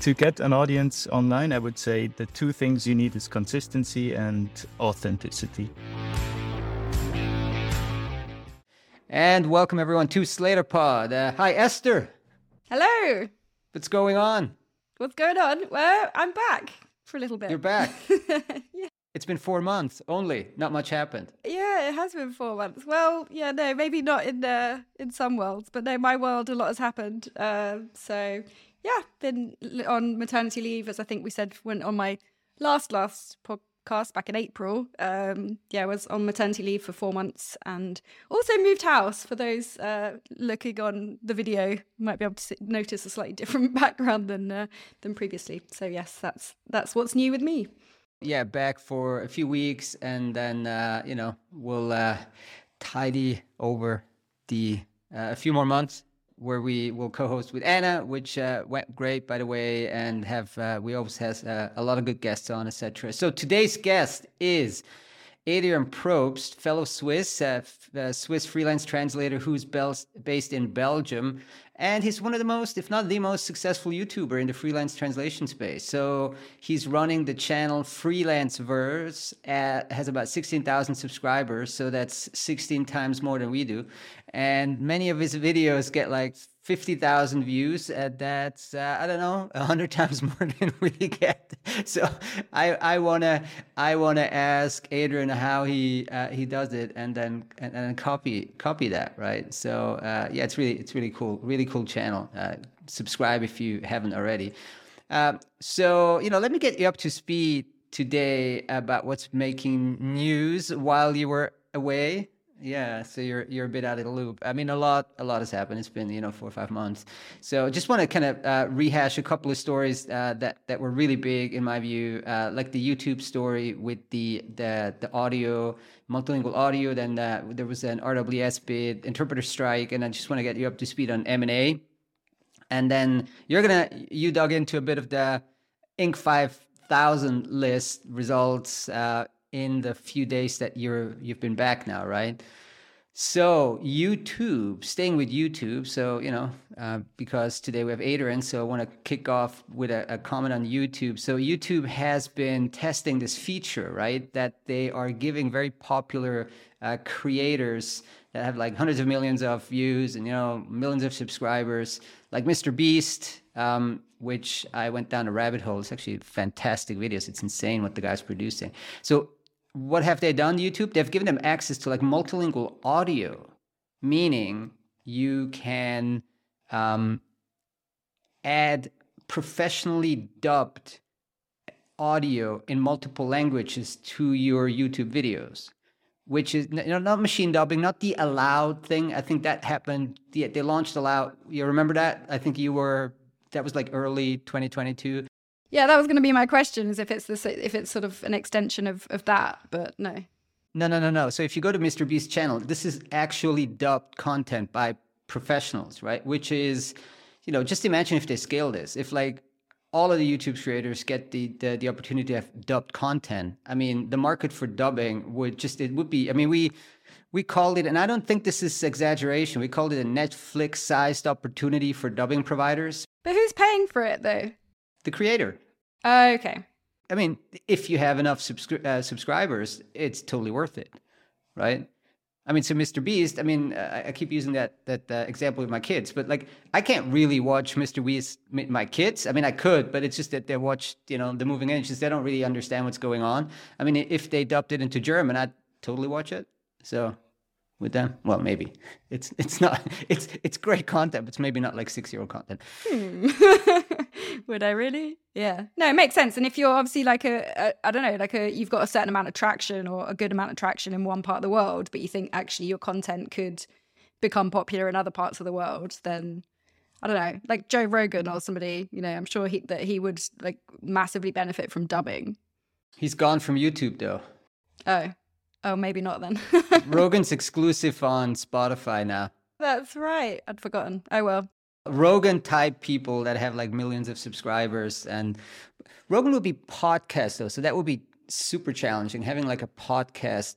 to get an audience online, I would say the two things you need is consistency and authenticity. And welcome everyone to SlatorPod. Uh, hi, Esther. Hello. What's going on? What's going on? Well, I'm back for a little bit. You're back. yeah. It's been four months only. Not much happened. Yeah, it has been four months. Well, yeah, no, maybe not in uh, in some worlds, but no, my world, a lot has happened. Uh, so yeah, been on maternity leave, as I think we said when on my last last podcast back in April. Um, yeah, I was on maternity leave for four months and also moved house. For those uh, looking on the video, might be able to notice a slightly different background than uh, than previously. So yes, that's that's what's new with me. Yeah, back for a few weeks, and then uh, you know we'll uh, tidy over the uh, a few more months where we will co-host with Anna, which uh, went great, by the way, and have uh, we always has uh, a lot of good guests on, etc. So today's guest is Adrian Probst, fellow Swiss, uh, uh, Swiss freelance translator who's based in Belgium. And he's one of the most, if not the most successful YouTuber in the freelance translation space. So he's running the channel Freelanceverse, at, has about 16,000 subscribers. So that's 16 times more than we do. And many of his videos get like 50,000 views. And that's, uh, I don't know, 100 times more than we get. So I, I want to, I want to ask Adrian how he, uh, he does it and then, and, and copy, copy that. Right. So, uh, yeah, it's really, it's really cool. Really cool channel. Uh, subscribe if you haven't already. Uh, so, you know, let me get you up to speed today about what's making news while you were away. Yeah, so you're you're a bit out of the loop. I mean, a lot a lot has happened. It's been you know four or five months. So just want to kind of uh, rehash a couple of stories uh, that that were really big in my view, uh, like the YouTube story with the the the audio multilingual audio. Then uh, there was an RWS bid, interpreter strike, and I just want to get you up to speed on M and then you're gonna you dug into a bit of the Inc. five thousand list results uh, in the few days that you're you've been back now, right? So YouTube, staying with YouTube. So you know, uh, because today we have Adrian, so I want to kick off with a, a, comment on YouTube. So YouTube has been testing this feature, right? That they are giving very popular uh, creators that have like hundreds of millions of views and you know millions of subscribers, like Mr. Beast, um, which I went down a rabbit hole. It's actually fantastic videos. It's insane what the guy's producing. So what have they done youtube? They've given them access to like multilingual audio meaning you can um, add professionally dubbed audio in multiple languages to your youtube videos which is you know, not machine dubbing not the Aloud thing. I think that happened they launched Aloud you remember that? I think you were that was like early 2022 yeah, that was going to be my question: is if it's this, if it's sort of an extension of of that, but no. No, no, no, no. So if you go to Mr. Beast's channel, this is actually dubbed content by professionals, right? Which is, you know, just imagine if they scale this. If like all of the YouTube creators get the, the the opportunity to have dubbed content, I mean, the market for dubbing would just it would be. I mean, we we called it, and I don't think this is exaggeration. We called it a Netflix-sized opportunity for dubbing providers. But who's paying for it though? The creator. Uh, okay. I mean, if you have enough subscri- uh, subscribers, it's totally worth it, right? I mean, so Mr. Beast. I mean, uh, I keep using that that uh, example with my kids, but like, I can't really watch Mr. Beast with my kids. I mean, I could, but it's just that they watch, you know, the moving images. They don't really understand what's going on. I mean, if they dubbed it into German, I'd totally watch it. So with them? Well, maybe it's it's not it's it's great content, but it's maybe not like six year old content. Hmm. Would I really? Yeah. No, it makes sense. And if you're obviously like a, a I don't know, like a you've got a certain amount of traction or a good amount of traction in one part of the world, but you think actually your content could become popular in other parts of the world, then I don't know, like Joe Rogan or somebody, you know, I'm sure he that he would like massively benefit from dubbing. He's gone from YouTube though. Oh. Oh, maybe not then. Rogan's exclusive on Spotify now. That's right. I'd forgotten. Oh well. Rogan type people that have like millions of subscribers and Rogan would be podcast though, so that would be super challenging. Having like a podcast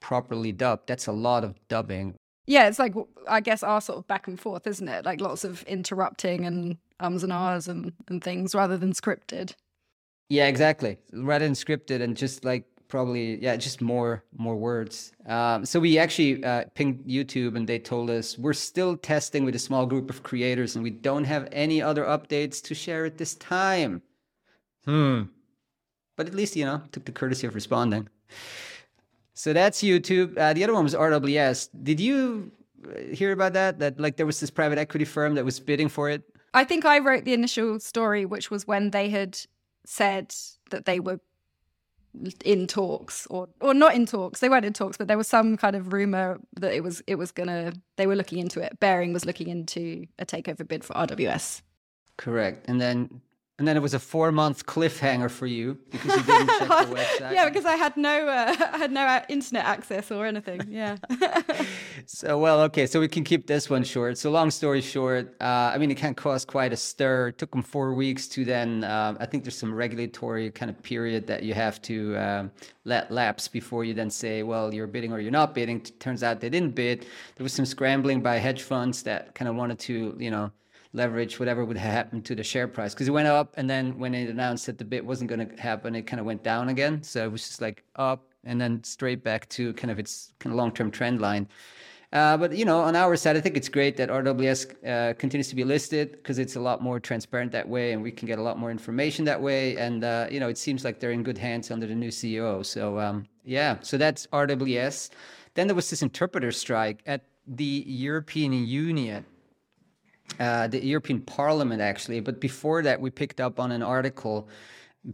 properly dubbed, that's a lot of dubbing. Yeah, it's like I guess our sort of back and forth, isn't it? Like lots of interrupting and ums and ahs and, and things rather than scripted. Yeah, exactly. Rather than scripted and just like probably yeah, just more more words. Um, so we actually uh, pinged YouTube and they told us we're still testing with a small group of creators and we don't have any other updates to share at this time. Hmm. But at least you know took the courtesy of responding. So that's YouTube. Uh, the other one was RWS. Did you uh, hear about that? That like there was this private equity firm that was bidding for it. I think I wrote the initial story, which was when they had said that they were in talks or or not in talks they weren't in talks but there was some kind of rumor that it was it was gonna they were looking into it. Baring was looking into a takeover bid for rws correct. And then and then it was a four month cliffhanger for you because you didn't check the website. yeah, because I had no, uh, I had no uh, internet access or anything. Yeah. so well, okay, so we can keep this one short. So long story short, uh, I mean, it can cause quite a stir. It took them four weeks to then. Um, I think there's some regulatory kind of period that you have to um, let lapse before you then say, well, you're bidding or you're not bidding. Turns out they didn't bid. There was some scrambling by hedge funds that kind of wanted to, you know leverage whatever would happen to the share price. Because it went up and then when it announced that the bid wasn't going to happen it kind of went down again. So it was just like up and then straight back to kind of its kind of long-term trend line. Uh, but you know on our side i think it's great that rws uh, continues to be listed because it's a lot more transparent that way and we can get a lot more information that way. And uh, you know it seems like they're in good hands under the new ceo so um, yeah. So that's rws then there was this interpreter strike at the european union uh, the European Parliament, actually. But before that, we picked up on an article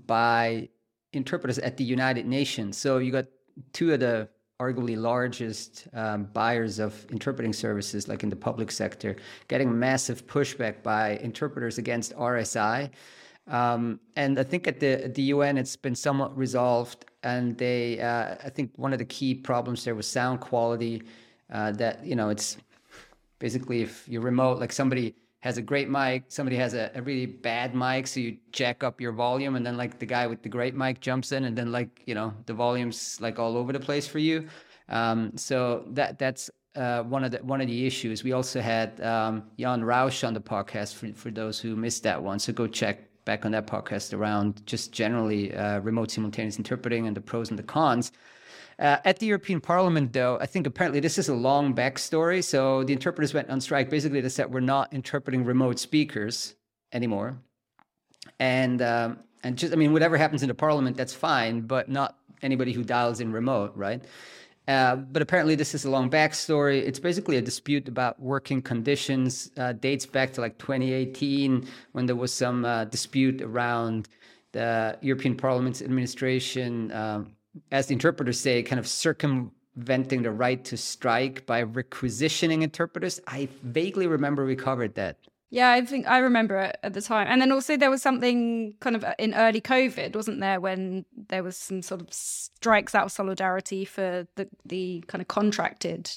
by interpreters at the United Nations. So you got two of the arguably largest um, buyers of interpreting services, like in the public sector, getting massive pushback by interpreters against RSI. Um, and I think at the the UN, it's been somewhat resolved. And they, uh, I think, one of the key problems there was sound quality. Uh, that you know, it's basically if you're remote like somebody has a great mic somebody has a, a, really bad mic so you jack up your volume and then like the guy with the great mic jumps in and then like you know the volume's like all over the place for you. Um, so that that's uh, one of the one of the issues. We also had um, jan rausch on the podcast for, for those who missed that one so go check back on that podcast around just generally uh, remote simultaneous interpreting and the pros and the cons uh, at the European Parliament, though, I think apparently this is a long backstory. So the interpreters went on strike. Basically, they said we're not interpreting remote speakers anymore, and um, and just I mean, whatever happens in the Parliament, that's fine, but not anybody who dials in remote, right? Uh, but apparently, this is a long backstory. It's basically a dispute about working conditions. Uh, dates back to like 2018 when there was some uh, dispute around the European Parliament's administration um, as the interpreters say, kind of circumventing the right to strike by requisitioning interpreters. I vaguely remember we covered that. Yeah, I think I remember it at the time. And then also there was something kind of in early COVID, wasn't there, when there was some sort of strikes out of solidarity for the the kind of contracted.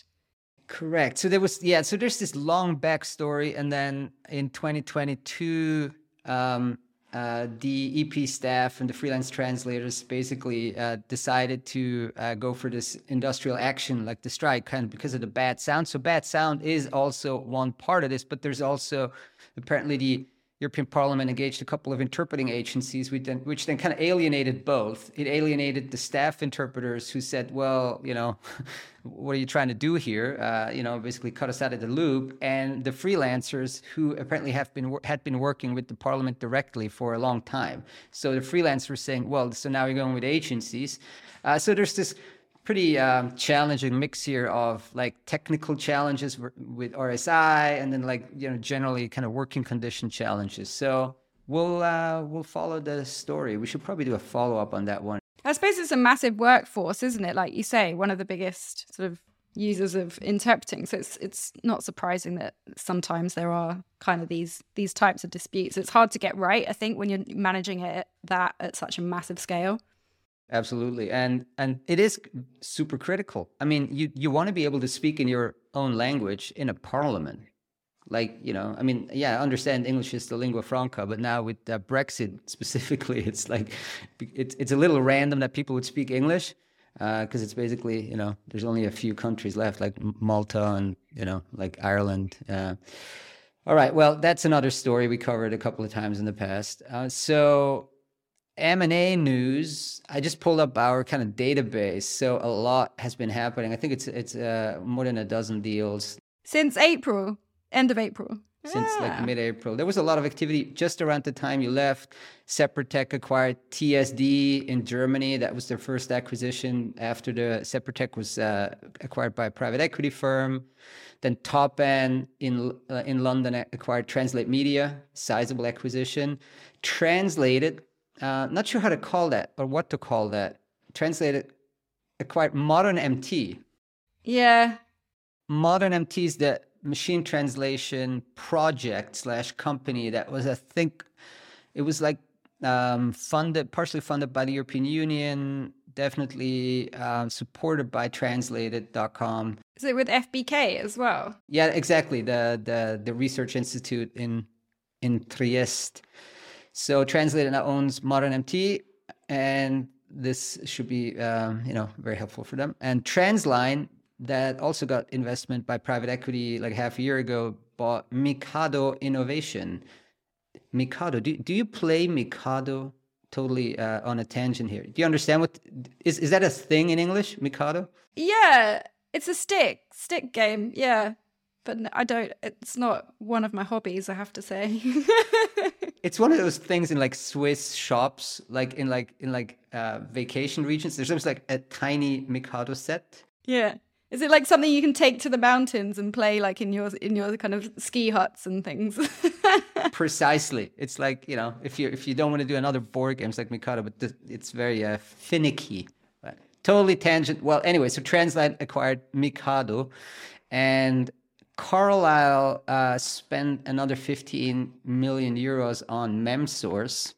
Correct. So there was yeah. So there's this long backstory, and then in 2022, um, uh, the EP staff and the freelance translators basically uh, decided to uh, go for this industrial action, like the strike, kind of because of the bad sound. So bad sound is also one part of this, but there's also apparently the European Parliament engaged a couple of interpreting agencies, then, which then kind of alienated both. It alienated the staff interpreters who said, "Well, you know, what are you trying to do here? Uh, you know, basically cut us out of the loop." And the freelancers who apparently have been had been working with the Parliament directly for a long time. So the freelancers saying, "Well, so now you're going with agencies." Uh, so there's this pretty um, challenging mix here of like technical challenges with RSI and then like you know generally kind of working condition challenges. So we'll uh, we'll follow the story. We should probably do a follow up on that one. I suppose it's a massive workforce, isn't it? Like you say, one of the biggest sort of users of interpreting. So it's it's not surprising that sometimes there are kind of these these types of disputes. It's hard to get right, I think, when you're managing it that at such a massive scale. Absolutely. And and it is super critical. I mean, you you want to be able to speak in your own language in a parliament. Like, you know, I mean, yeah, I understand English is the lingua franca, but now with uh, Brexit specifically, it's like it's it's a little random that people would speak English because uh, it's basically, you know, there's only a few countries left like Malta and, you know, like Ireland. Uh, All right. Well, that's another story we covered a couple of times in the past. Uh, so M&A news, I just pulled up our kind of database. So a lot has been happening. I think it's it's uh, more than a dozen deals since April, end of April. Since yeah. like mid-April, there was a lot of activity just around the time you left. SeproTec acquired TSD in Germany. That was their first acquisition after the SeproTec was uh, acquired by a private equity firm. Then Toppan in uh, in London acquired Translate Media, sizable acquisition. Translated uh, not sure how to call that or what to call that. Translated, a quite Modern MT. Yeah. Modern MT is the machine translation project slash company that was, I think, it was like um, funded, partially funded by the European Union, definitely uh, supported by translated.com. Is it with FBK as well? Yeah, exactly. The the the research institute in in Trieste. So Translated now owns Modern MT, and this should be um, you know very helpful for them. And Transline that also got investment by private equity like half a year ago bought Mikado Innovation. Mikado, do, do you play Mikado? Totally uh, on a tangent here. Do you understand what is is that a thing in English? Mikado? Yeah, it's a stick stick game. Yeah, but I don't. It's not one of my hobbies. I have to say. it's one of those things in like Swiss shops, like in like in like uh, vacation regions. There's almost like a tiny Mikado set. Yeah. Is it like something you can take to the mountains and play like in your in your kind of ski huts and things? Precisely. It's like you know if you if you don't want to do another board games like Mikado, but th- it's very uh, finicky. But totally tangent. Well, anyway, so Translate acquired Mikado, and Carlyle uh, spent another 15 million euros on MemSource,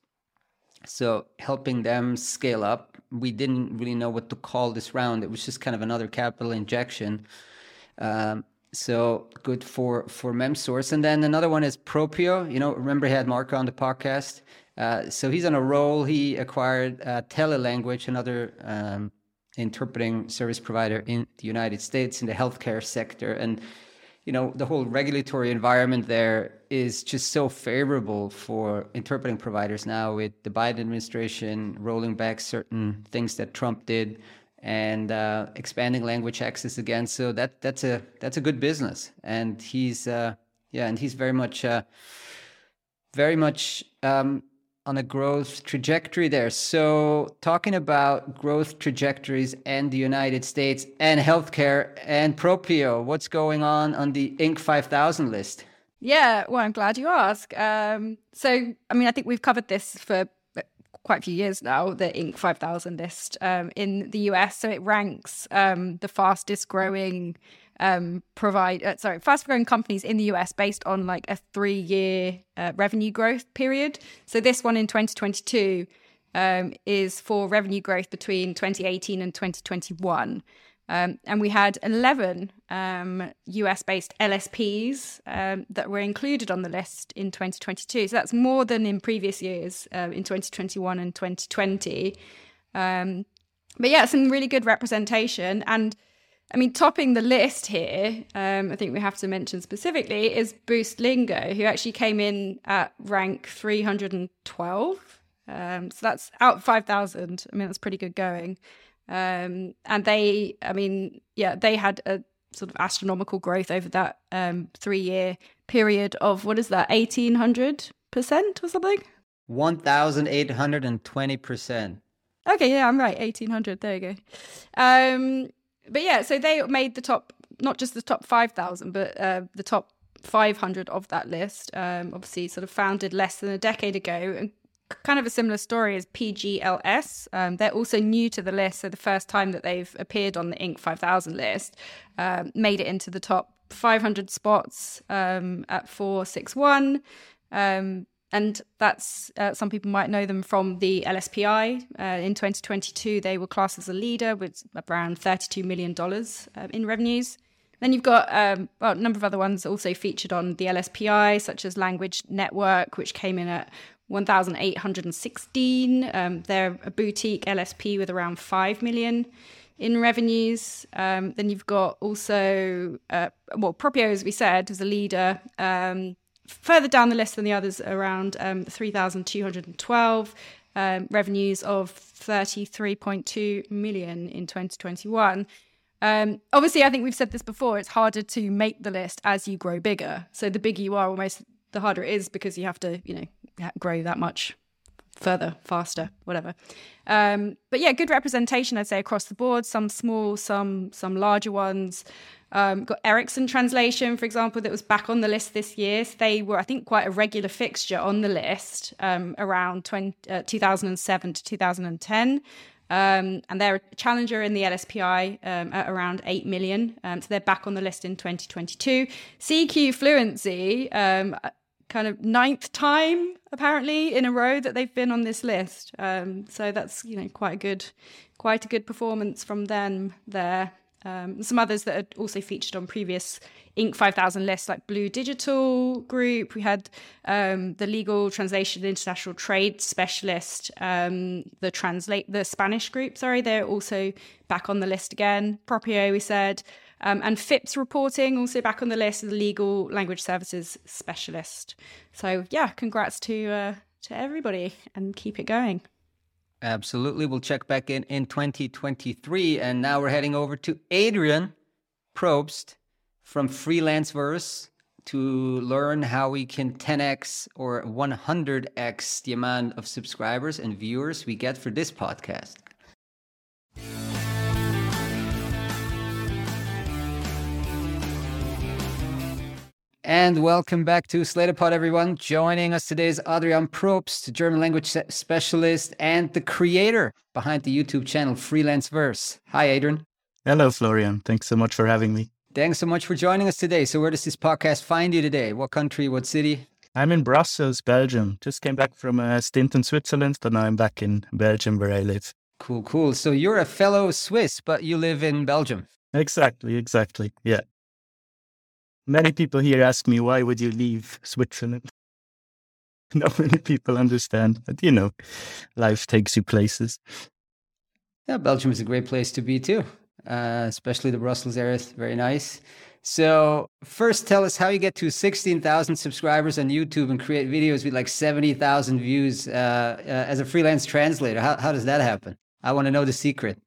so helping them scale up. We didn't really know what to call this round. It was just kind of another capital injection. Um, so good for for MemSource. And then another one is Proprio. You know, remember he had Marco on the podcast. Uh, so he's on a roll. He acquired uh, Telelanguage, another um, interpreting service provider in the United States in the healthcare sector, and you know the whole regulatory environment there is just so favorable for interpreting providers now with the Biden administration rolling back certain things that Trump did and uh, expanding language access again. So that that's a that's a good business, and he's uh, yeah, and he's very much uh, very much um, on a growth trajectory there. So, talking about growth trajectories and the United States and healthcare and Proprio, what's going on on the Inc. 5000 list? Yeah, well, I'm glad you asked. Um, so, I mean, I think we've covered this for quite a few years now, the Inc. 5000 list um, in the US. So, it ranks um, the fastest growing um, provide uh, sorry fast growing companies in the US based on like a three year uh, revenue growth period. So this one in 2022 um, is for revenue growth between 2018 and 2021. Um, and we had 11 um, US based LSPs um, that were included on the list in 2022. So that's more than in previous years uh, in 2021 and 2020. Um, but yeah, some really good representation. And I mean, topping the list here, um, I think we have to mention specifically is Boostlingo, who actually came in at rank 312. Um, so that's out 5,000. I mean, that's pretty good going. Um, and they, I mean, yeah, they had a sort of astronomical growth over that um, three year period of what is that, 1800% or something? 1,820%. Okay, yeah, I'm right. 1800. There you go. Um, but yeah, so they made the top, not just the top 5,000, but uh, the top 500 of that list. Um, obviously, sort of founded less than a decade ago. And kind of a similar story as PGLS. Um, they're also new to the list. So the first time that they've appeared on the Inc. 5000 list, um, made it into the top 500 spots um, at 461. Um, and that's uh, some people might know them from the LSPI. Uh, in 2022, they were classed as a leader with around $32 million uh, in revenues. Then you've got um, well, a number of other ones also featured on the LSPI, such as Language Network, which came in at 1,816. Um, they're a boutique LSP with around 5 million in revenues. Um, then you've got also, uh, well, Proprio, as we said, is a leader. Um, further down the list than the others, around um, 3,212. Um, revenues of 33.2 million in 2021. Um, obviously, I think we've said this before. It's harder to make the list as you grow bigger. So the bigger you are, almost the harder it is because you have to, you know, grow that much further, faster, whatever. Um, but yeah, good representation, I'd say, across the board. Some small, some some larger ones. Um, got Eriksen translation, for example, that was back on the list this year. So they were, I think, quite a regular fixture on the list um, around 20, uh, 2007 to 2010. Um, and they're a challenger in the LSPI um, at around 8 million. Um, so they're back on the list in 2022. CQ Fluency, um, kind of ninth time apparently in a row that they've been on this list. Um, so that's you know quite a good, quite a good performance from them there. Um, some others that are also featured on previous Inc. 5000 lists, like Blue Digital Group. We had um, the Legal Translation International Trade Specialist, um, the translate the Spanish group. Sorry, they're also back on the list again. Proprio, we said. Um, and FIPS reporting also back on the list as the legal language services specialist. So yeah, congrats to uh, to everybody and keep it going. Absolutely, we'll check back in in 2023, and now we're heading over to Adrian Probst from Freelanceverse to learn how we can 10x or 100x the amount of subscribers and viewers we get for this podcast. And welcome back to SlatorPod, everyone. Joining us today is Adrian Probst, German language specialist and the creator behind the YouTube channel Freelanceverse. Hi, Adrian. Hello, Florian. Thanks so much for having me. Thanks so much for joining us today. So, where does this podcast find you today? What country? What city? I'm in Brussels, Belgium. Just came back from a stint in Switzerland, but now I'm back in Belgium where I live. Cool, cool. So, you're a fellow Swiss, but you live in Belgium. Exactly, exactly. Yeah. Many people here ask me, why would you leave Switzerland? Not many people understand, but you know, life takes you places. Yeah, Belgium is a great place to be too, uh, especially the Brussels area. Very nice. So, first, tell us how you get to 16,000 subscribers on YouTube and create videos with like 70,000 views uh, uh, as a freelance translator. How, how does that happen? I want to know the secret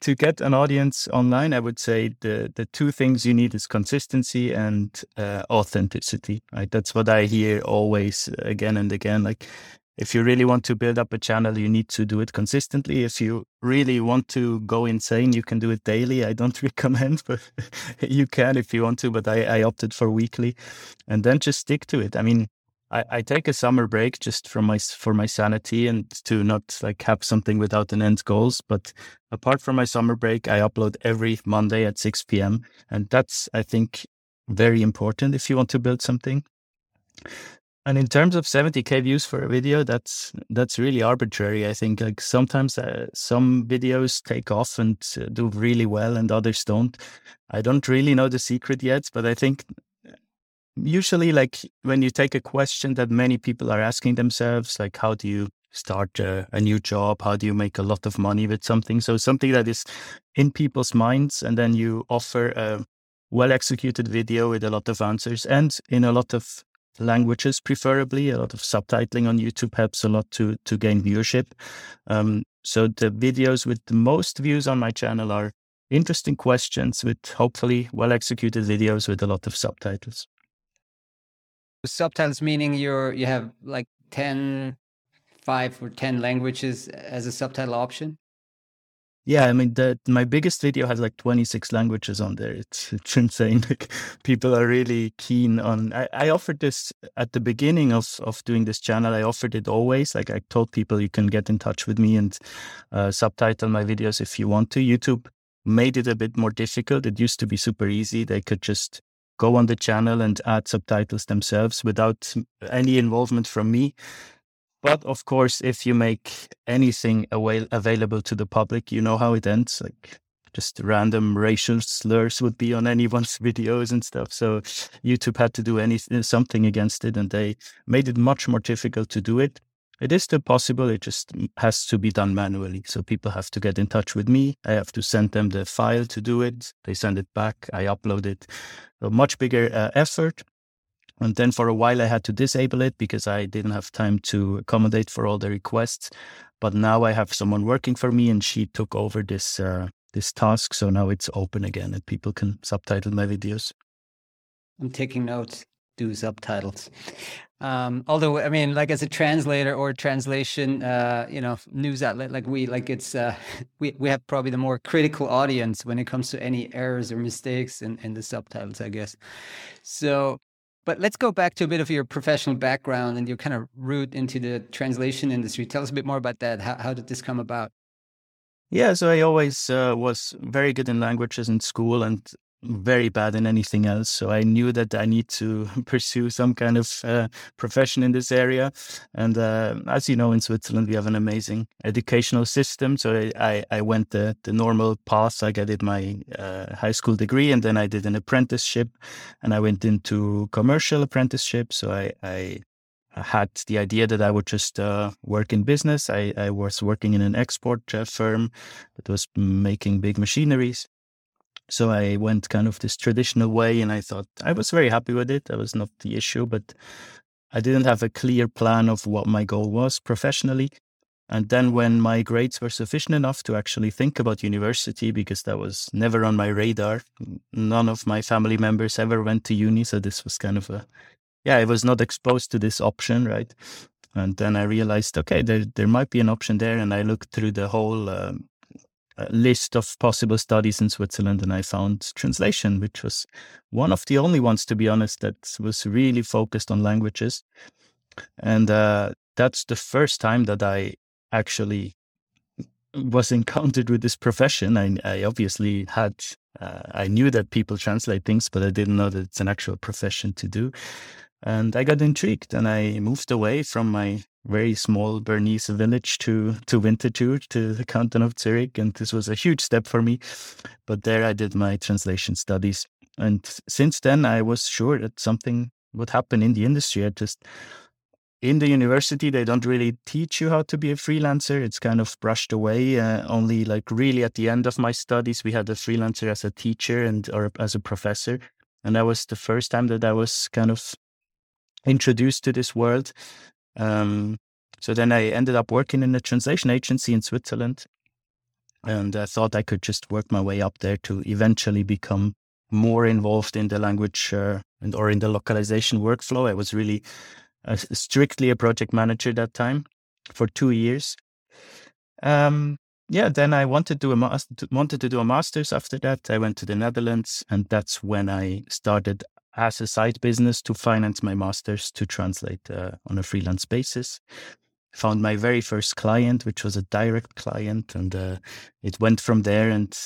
to get an audience online, I would say the the two things you need is consistency and uh, authenticity. Right, that's what I hear always uh, again and again. Like, if you really want to build up a channel, you need to do it consistently. If you really want to go insane, you can do it daily. I don't recommend, but you can if you want to. But I, I opted for weekly, and then just stick to it. I mean, I, I take a summer break just from my for my sanity and to not like have something without an end goals. But apart from my summer break, I upload every Monday at 6 p.m. And that's I think very important if you want to build something. And in terms of 70k views for a video, that's that's really arbitrary. I think like sometimes uh, some videos take off and uh, do really well, and others don't. I don't really know the secret yet, but I think usually like when you take a question that many people are asking themselves like how do you start a, a, new job? How do you make a lot of money with something? So something that is in people's minds and then you offer a well executed video with a lot of answers and in a lot of languages preferably a lot of subtitling on youtube helps a lot to to gain viewership. Um, so the videos with the most views on my channel are interesting questions with hopefully well executed videos with a lot of subtitles subtitles meaning you're you have like 10 5 or 10 languages as a subtitle option? Yeah i mean the, my biggest video has like 26 languages on there. It's, it's insane. Like people are really keen on I, I offered this at the beginning of of doing this channel. I offered it always. Like i told people you can get in touch with me and uh, subtitle my videos if you want to. Youtube made it a bit more difficult. It used to be super easy. They could just go on the channel and add subtitles themselves without any involvement from me. But of course, if you make anything avail- available to the public, you know how it ends. Like just random racial slurs would be on anyone's videos and stuff. So YouTube had to do anything, something against it, and they made it much more difficult to do it. It is still possible. It just has to be done manually. So people have to get in touch with me. I have to send them the file to do it. They send it back. I upload it. A much bigger uh, effort. And then for a while, I had to disable it because I didn't have time to accommodate for all the requests. But now I have someone working for me, and she took over this uh, this task. So now it's open again, and people can subtitle my videos. I'm taking notes. Do subtitles. Um, although, I mean, like as a translator or translation, uh, you know, news outlet like we, like it's uh, we we have probably the more critical audience when it comes to any errors or mistakes in in the subtitles, I guess. So but let's go back to a bit of your professional background and your kind of route into the translation industry. Tell us a bit more about that. How, how did this come about? Yeah, so I always uh, was very good in languages in school, and very bad in anything else. So I knew that I need to pursue some kind of uh, profession in this area. And uh, as you know, in Switzerland, we have an amazing educational system. So I, I went the, the normal path. I did my uh, high school degree and then I did an apprenticeship and I went into commercial apprenticeship. So I, I had the idea that I would just uh, work in business. I, I was working in an export uh, firm that was making big machineries. So I went kind of this traditional way and I thought I was very happy with it. That was not the issue, but I didn't have a clear plan of what my goal was professionally. And then when my grades were sufficient enough to actually think about university, because that was never on my radar, none of my family members ever went to uni. So this was kind of a, yeah, I was not exposed to this option, right? And then I realized, okay, there, there might be an option there. And I looked through the whole um, list of possible studies in Switzerland, and I found translation, which was one of the only ones, to be honest, that was really focused on languages. And uh, that's the first time that I actually was encountered with this profession. I, I obviously had, uh, I knew that people translate things, but I didn't know that it's an actual profession to do. And I got intrigued and I moved away from my very small Bernese village to, to Winterthur, to the canton of Zurich. And this was a huge step for me. But there I did my translation studies. And since then, I was sure that something would happen in the industry. I just, in the university, they don't really teach you how to be a freelancer. It's kind of brushed away. Uh, only like really at the end of my studies, we had a freelancer as a teacher and or as a professor. And that was the first time that I was kind of introduced to this world. Um, so then I ended up working in a translation agency in Switzerland. And I thought I could just work my way up there to eventually become more involved in the language uh, and or in the localization workflow. I was really strictly a project manager that time for two years. Um, yeah, then I wanted to, a wanted to do a master's after that. I went to the Netherlands, and that's when I started as a side business to finance my master's to translate uh, on a freelance basis. Found my very first client, which was a direct client, and uh, it went from there. And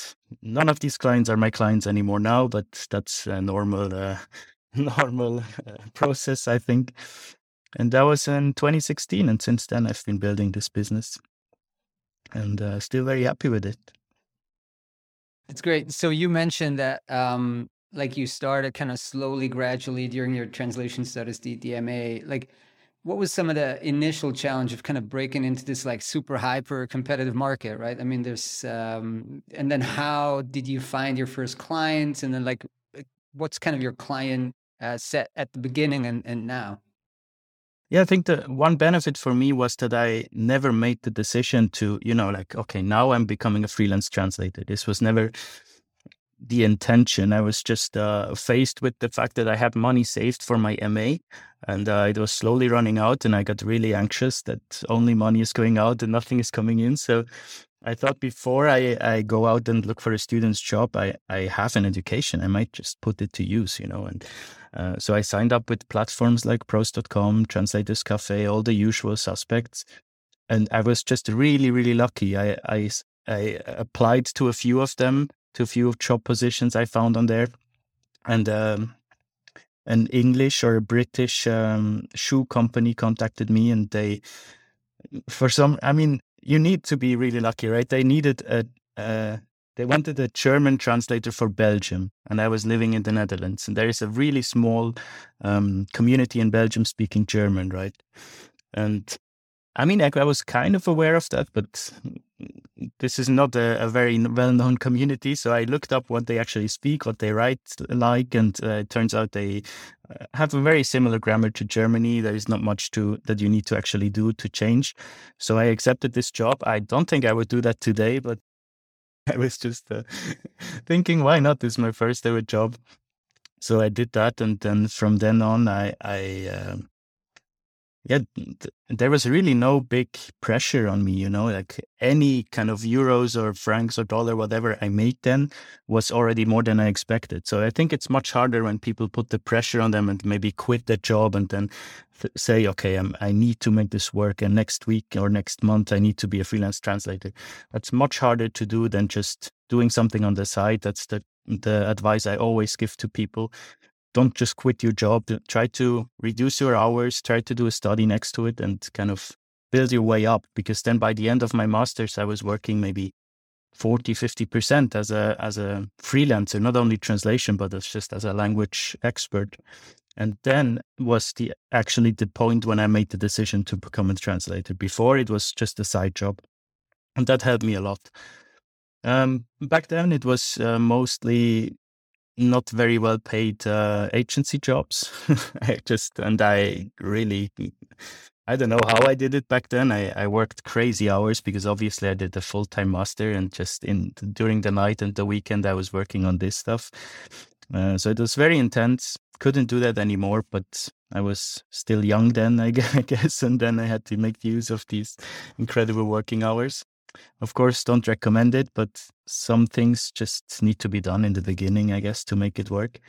none of these clients are my clients anymore now, but that's a normal, uh, normal uh, process, I think. And that was in 2016, and since then I've been building this business, and uh, still very happy with it. It's great. So you mentioned that um, like you started kind of slowly, gradually during your translation studies, DMA, like what was some of the initial challenge of kind of breaking into this like super hyper competitive market, right? I mean, there's, um, and then how did you find your first clients? And then like, what's kind of your client uh, set at the beginning and, and now? Yeah, I think the one benefit for me was that I never made the decision to, you know, like, okay, now I'm becoming a freelance translator. This was never the intention. I was just uh, faced with the fact that I had money saved for my MA and uh, it was slowly running out. And I got really anxious that only money is going out and nothing is coming in. So I thought before I, I go out and look for a student's job, I, I have an education. I might just put it to use, you know. And uh, so I signed up with platforms like ProZ.com, Translators Cafe, all the usual suspects. And I was just really, really lucky. I, I, I applied to a few of them to a few job positions I found on there, and um, an English or a British um, shoe company contacted me, and they, for some, I mean, you need to be really lucky, right? They needed a, they wanted a German translator for Belgium, and I was living in the Netherlands, and there is a really small um, community in Belgium speaking German, right? And I mean, I was kind of aware of that, but this is not a, a very well-known community. So I looked up what they actually speak, what they write like, and uh, it turns out they uh, have a very similar grammar to Germany. There is not much to that you need to actually do to change. So I accepted this job. I don't think I would do that today, but I was just uh, thinking, why not? This is my first ever job. So I did that, and then from then on, I I. Uh, yeah, th- there was really no big pressure on me, you know, like any kind of euros or francs or dollar, whatever I made then was already more than I expected. So I think it's much harder when people put the pressure on them and maybe quit the job and then th- say, okay, I'm, I need to make this work. And next week or next month, I need to be a freelance translator. That's much harder to do than just doing something on the side. That's the, the advice I always give to people don't just quit your job. Try to reduce your hours, try to do a study next to it and kind of build your way up. Because then by the end of my master's, I was working maybe 40, 50% as a, as a freelancer, not only translation, but as just as a language expert. And then was the actually the point when I made the decision to become a translator. Before it was just a side job. And that helped me a lot. Um, back then, it was uh, mostly not very well paid uh, agency jobs. I just and I really I don't know how I did it back then. I, I worked crazy hours because obviously I did a full time master and just in during the night and the weekend I was working on this stuff. Uh, so it was very intense. Couldn't do that anymore, but I was still young then, I guess, and then I had to make use of these incredible working hours. Of course, don't recommend it, but some things just need to be done in the beginning, I guess, to make it work.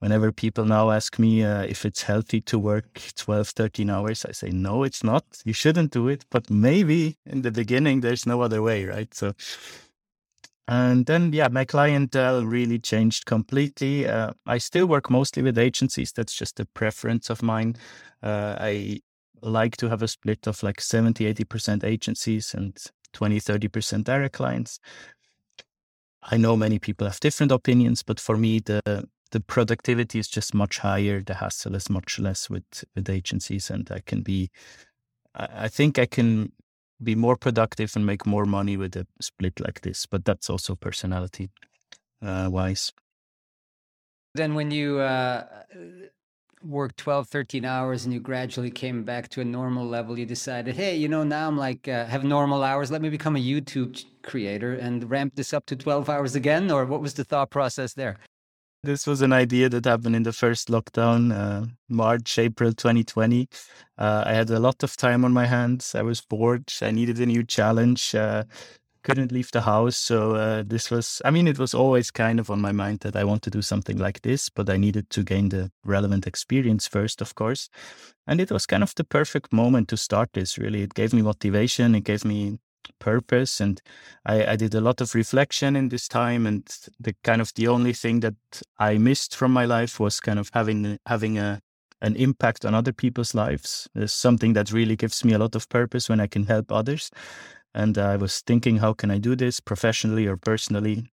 Whenever people now ask me uh, if it's healthy to work 12, 13 hours, I say, no, it's not. You shouldn't do it. But maybe in the beginning, there's no other way, right? So, and then, yeah, my clientele really changed completely. Uh, I still work mostly with agencies. That's just a preference of mine. Uh, I like to have a split of like 70, 80% agencies and 20, 30% direct clients. I know many people have different opinions, but for me, the the productivity is just much higher. The hassle is much less with with agencies, and I can be. I, I think I can be more productive and make more money with a split like this. But that's also personality uh, wise. Then, when you uh, worked 12 13 hours and you gradually came back to a normal level you decided hey you know now i'm like uh, have normal hours. Let me become a youtube creator and ramp this up to 12 hours again or what was the thought process there? This was an idea that happened in the first lockdown uh, march april 2020 uh, i had a lot of time on my hands. I was bored. I needed a new challenge uh, couldn't leave the house. So uh, this was, I mean, it was always kind of on my mind that I want to do something like this, but I needed to gain the relevant experience first, of course. And it was kind of the perfect moment to start this, really. It gave me motivation, it gave me purpose. And I, I did a lot of reflection in this time. And the kind of the only thing that I missed from my life was kind of having, having a, an impact on other people's lives. There's something that really gives me a lot of purpose when I can help others. And I was thinking, how can I do this professionally or personally?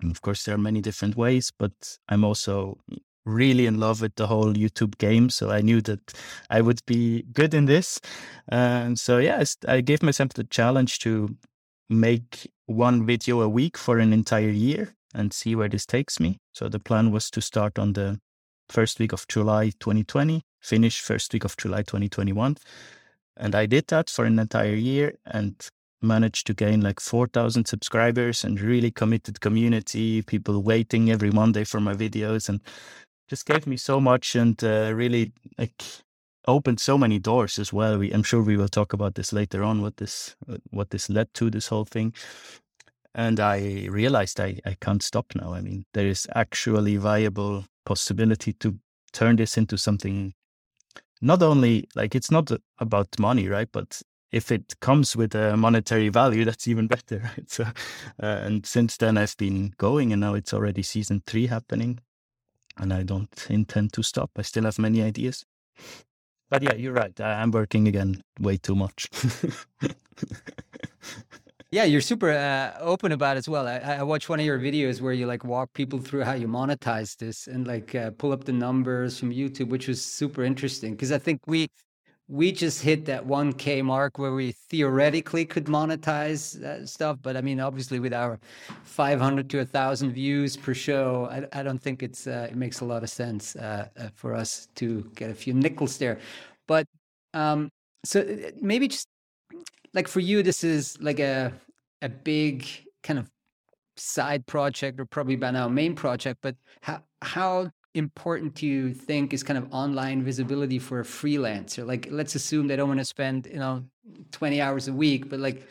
And of course, there are many different ways, but I'm also really in love with the whole YouTube game. So I knew that I would be good in this. And so, yeah, I gave myself the challenge to make one video a week for an entire year and see where this takes me. So the plan was to start on the first week of July 2020, finish first week of July 2021. And I did that for an entire year and managed to gain like 4,000 subscribers and really committed community, people waiting every Monday for my videos and just gave me so much and uh, really like opened so many doors as well. We, I'm sure we will talk about this later on, what this, what this led to this whole thing. And I realized I, I can't stop now. I mean, there is actually viable possibility to turn this into something not only like it's not about money, right? But if it comes with a monetary value, that's even better, right? So, uh, and since then I've been going, and now it's already season three happening, and I don't intend to stop. I still have many ideas. But yeah, you're right. I'm working again way too much. Yeah, you're super uh, open about it as well. I, I watched one of your videos where you like walk people through how you monetize this and like uh, pull up the numbers from YouTube, which was super interesting because I think we we just hit that 1k mark where we theoretically could monetize uh, stuff but i mean obviously with our 500 to 1000 views per show i, I don't think it's uh, it makes a lot of sense uh, uh for us to get a few nickels there but um so uh, maybe just like for you this is like a a big kind of side project or probably by now main project but how how important do you think is kind of online visibility for a freelancer? Like let's assume they don't want to spend you know 20 hours a week but like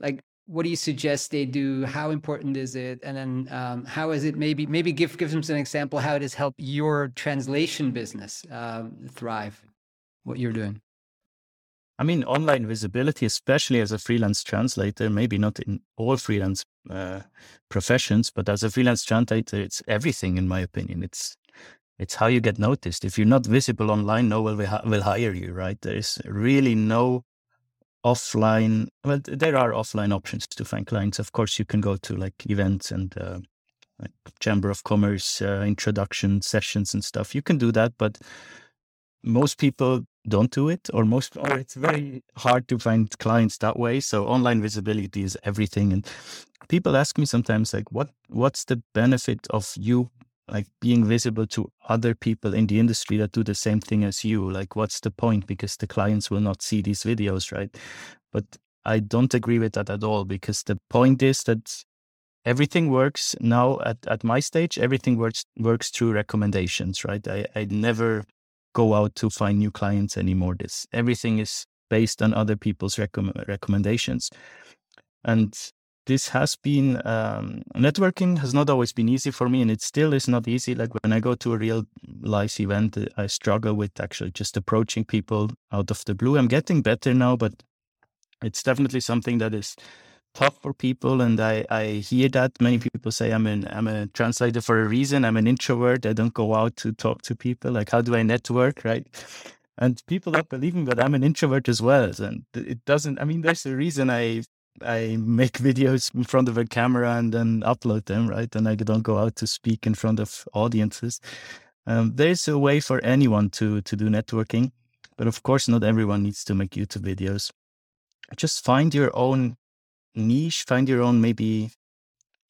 like what do you suggest they do? How important is it? And then um, how is it maybe maybe give give them an example how it has helped your translation business um, thrive what you're doing I mean, online visibility, especially as a freelance translator, maybe not in all freelance uh, professions, but as a freelance translator, it's everything, in my opinion. It's it's how you get noticed. If you're not visible online, no one will, will hire you, right? There's really no offline. Well, there are offline options to find clients. Of course, you can go to like events and uh, like Chamber of Commerce uh, introduction sessions and stuff. You can do that, but most people don't do it, or most, or it's very hard to find clients that way. So online visibility is everything. And people ask me sometimes, like, what what's the benefit of you like being visible to other people in the industry that do the same thing as you? Like what's the point? Because the clients will not see these videos right? But i don't agree with that at all because the point is that everything works now at, at my stage everything works works through recommendations right? I i never go out to find new clients anymore. This everything is based on other people's recomm- recommendations. And this has been um, networking has not always been easy for me and it still is not easy. Like when i go to a real life event i struggle with actually just approaching people out of the blue. I'm getting better now but it's definitely something that is tough for people and i i hear that many people say i'm an i'm a translator for a reason i'm an introvert i don't go out to talk to people like how do i network right and people don't believe me but i'm an introvert as well and it doesn't i mean there's a reason i I make videos in front of a camera and then upload them, right? And I don't go out to speak in front of audiences. Um, there's a way for anyone to to do networking, but of course, not everyone needs to make YouTube videos. Just find your own niche. Find your own maybe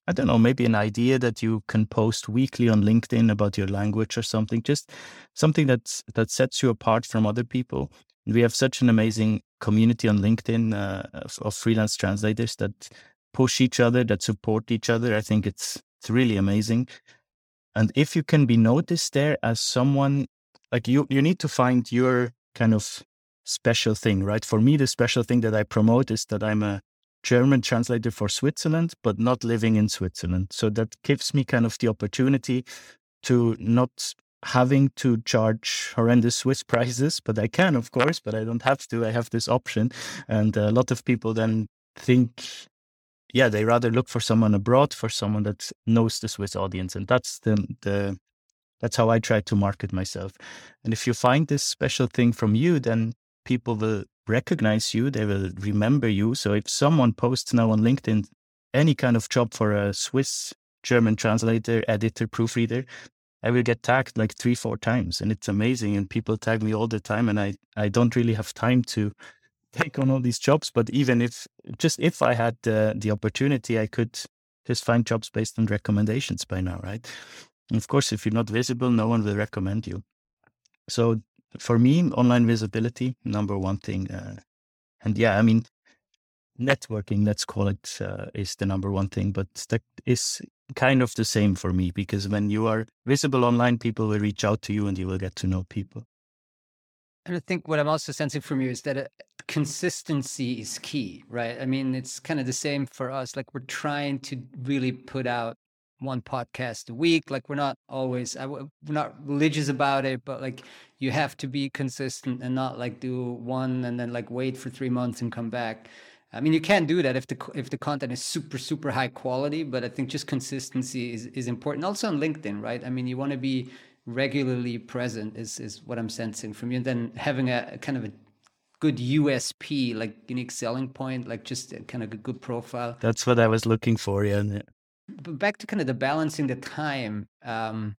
I don't know, maybe an idea that you can post weekly on LinkedIn about your language or something. Just something that that sets you apart from other people. We have such an amazing community on LinkedIn uh, of, of, freelance translators that push each other, that support each other. I think it's it's really amazing. And if you can be noticed there as someone like you, you need to find your kind of special thing, right? For me, the special thing that I promote is that I'm a German translator for Switzerland, but not living in Switzerland. So that gives me kind of the opportunity to not having to charge horrendous Swiss prices, but I can, of course, but I don't have to. I have this option. And a lot of people then think, yeah, they rather look for someone abroad, for someone that knows the Swiss audience. And that's the, the, that's how I try to market myself. And if you find this special thing from you, then people will recognize you, they will remember you. So if someone posts now on LinkedIn any kind of job for a Swiss German translator, editor, proofreader, I will get tagged like three, four times, and it's amazing. And people tag me all the time, and I I don't really have time to take on all these jobs. But even if just if I had uh, the opportunity, I could just find jobs based on recommendations by now, right? And of course, if you're not visible, no one will recommend you. So for me, online visibility number one thing. Uh, and yeah, I mean, networking, let's call it, uh, is the number one thing. But that is kind of the same for me because when you are visible online, people will reach out to you and you will get to know people. And I think what I'm also sensing from you is that uh, consistency is key, right? I mean, it's kind of the same for us. Like we're trying to really put out one podcast a week. Like we're not always, we're not religious about it, but like you have to be consistent and not like do one and then like wait for three months and come back. I mean, you can do that if the if the content is super super high quality, but I think just consistency is is important. Also on LinkedIn, right? I mean, you want to be regularly present is is what I'm sensing from you, and then having a, a kind of a good USP, like unique selling point, like just kind of a good profile. That's what I was looking for, yeah. Uh, Back to kind of the balancing the time, um,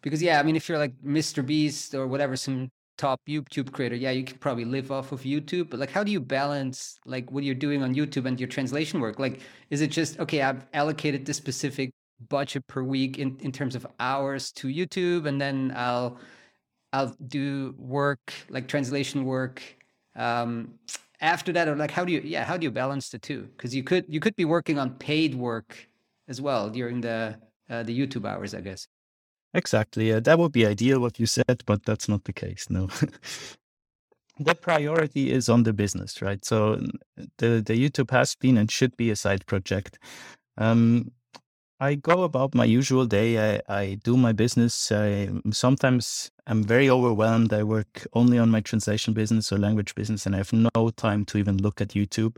because yeah, I mean, if you're like Mr. Beast or whatever, some top YouTube creator, yeah, you can probably live off of YouTube, but like, how do you balance like what you're doing on YouTube and your translation work? Like, is it just, okay, I've allocated this specific budget per week in, in terms of hours to YouTube, and then I'll, I'll do work, like translation work, um, after that, or like, how do you, yeah, how do you balance the two? Cause you could, you could be working on paid work as well during the, uh, the YouTube hours, I guess. Exactly. Yeah, that would be ideal what you said, but that's not the case. No. the priority is on the business, right? So the the YouTube has been and should be a side project. Um, I go about my usual day. I, I do my business. I sometimes I'm very overwhelmed. I work only on my translation business or language business, and I have no time to even look at YouTube.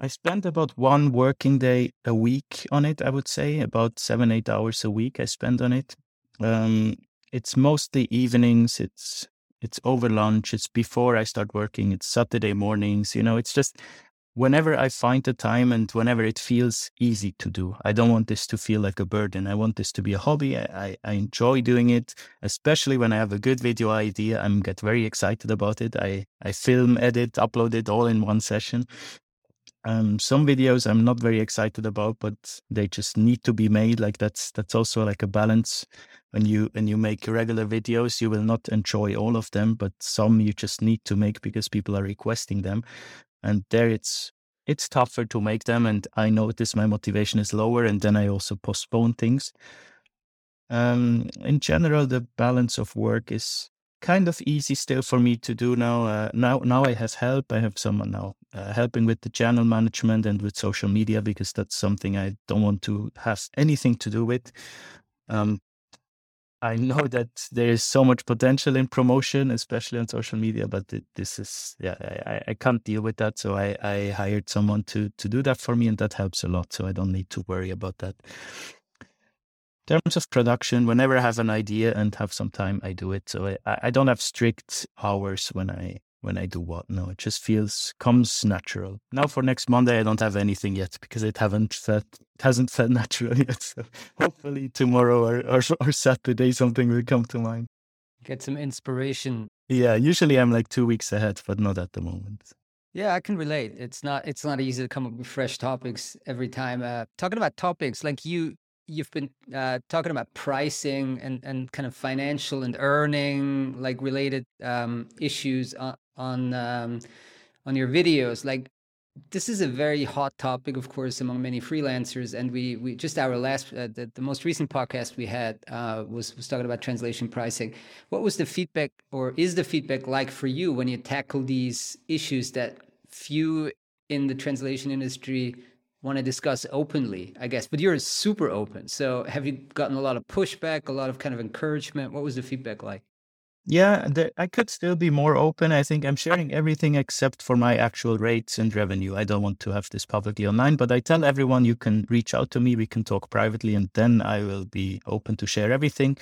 I spend about one working day a week on it, I would say, about seven, eight hours a week I spend on it. Um, it's mostly evenings, it's it's over lunch, it's before I start working, it's Saturday mornings, you know, it's just whenever I find the time and whenever it feels easy to do. I don't want this to feel like a burden. I want this to be a hobby. I, I, I enjoy doing it, especially when I have a good video idea. I'm get very excited about it. I, I film, edit, upload it all in one session. Um, some videos I'm not very excited about, but they just need to be made. Like that's that's also like a balance. When you when you make regular videos, you will not enjoy all of them, but some you just need to make because people are requesting them. And there it's it's tougher to make them. And I notice my motivation is lower, and then I also postpone things. Um, in general, the balance of work is kind of easy still for me to do now. Uh, now, now I have help. I have someone now uh, helping with the channel management and with social media because that's something I don't want to have anything to do with. Um, I know that there is so much potential in promotion, especially on social media, but this is yeah, I, I can't deal with that. So I, I hired someone to to do that for me, and that helps a lot. So I don't need to worry about that terms of production, whenever I have an idea and have some time, I do it. So I, I don't have strict hours when I when I do what. No, it just feels comes natural. Now for next Monday, I don't have anything yet because it haven't felt it hasn't felt natural yet. So hopefully tomorrow or, or or Saturday something will come to mind. Get some inspiration. Yeah, usually I'm like two weeks ahead, but not at the moment. Yeah, I can relate. It's not it's not easy to come up with fresh topics every time. Uh, talking about topics, like you you've been uh, talking about pricing and, and kind of financial and earning like related um, issues on on, um, on your videos. Like this is a very hot topic of course among many freelancers and we we just our last uh, the, the most recent podcast we had uh, was was talking about translation pricing. What was the feedback or is the feedback like for you when you tackle these issues that few in the translation industry want to discuss openly, I guess. But you're super open. So have you gotten a lot of pushback, a lot of kind of encouragement? What was the feedback like? Yeah, I could still be more open. I think I'm sharing everything except for my actual rates and revenue. I don't want to have this publicly online, but I tell everyone you can reach out to me. We can talk privately, and then I will be open to share everything.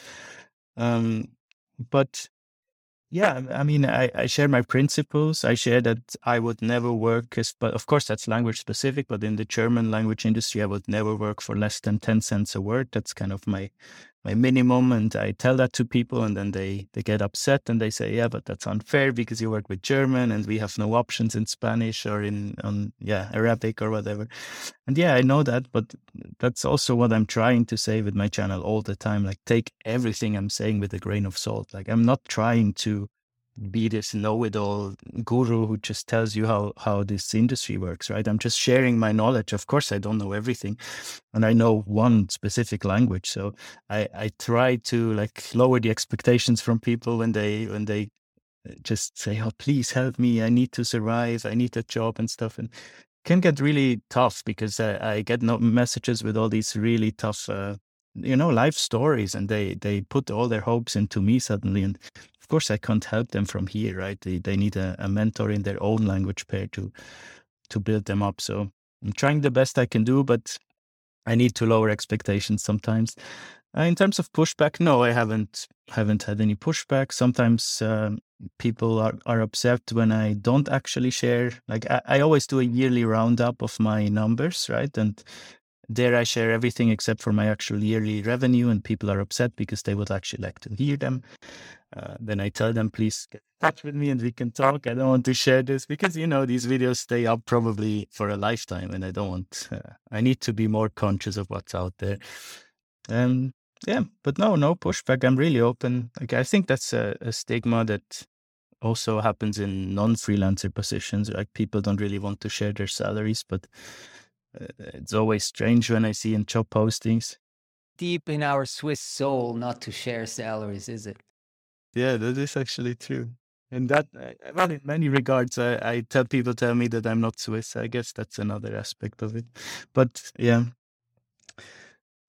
Um, but yeah, I mean, I, I share my principles. I share that I would never work, as, but of course that's language specific. But in the German language industry, I would never work for less than ten cents a word. That's kind of my my minimum and i tell that to people and then they they get upset and they say yeah but that's unfair because you work with german and we have no options in spanish or in on yeah arabic or whatever. And yeah i know that but that's also what i'm trying to say with my channel all the time like take everything i'm saying with a grain of salt. Like i'm not trying to be this know-it-all guru who just tells you how how this industry works right? I'm just sharing my knowledge. Of course i don't know everything and i know one specific language. So i i try to like lower the expectations from people when they when they uh, just say oh please help me. I need to survive. I need a job and stuff. And can get really tough because i, I get no messages with all these really tough uh, you know life stories and they they put all their hopes into me suddenly. And course, I can't help them from here, right? They, they need a, a mentor in their own language pair to to build them up. So I'm trying the best I can do, but I need to lower expectations sometimes. Uh, in terms of pushback, no, I haven't haven't had any pushback. Sometimes um, people are, are upset when I don't actually share. Like I, I always do a yearly roundup of my numbers, right? And there I share everything except for my actual yearly revenue, and people are upset because they would actually like to hear them. Uh, then I tell them, please get in touch with me and we can talk. I don't want to share this because you know these videos stay up probably for a lifetime, and I don't want. Uh, I need to be more conscious of what's out there. Um, yeah, but no, no pushback. I'm really open. Like I think that's a, a stigma that also happens in non-freelancer positions. Like people don't really want to share their salaries, but it's always strange when I see in job postings. Deep in our Swiss soul, not to share salaries, is it? Yeah, that is actually true. And that, well, in many regards, I, I tell people tell me that I'm not Swiss. I guess that's another aspect of it. But yeah,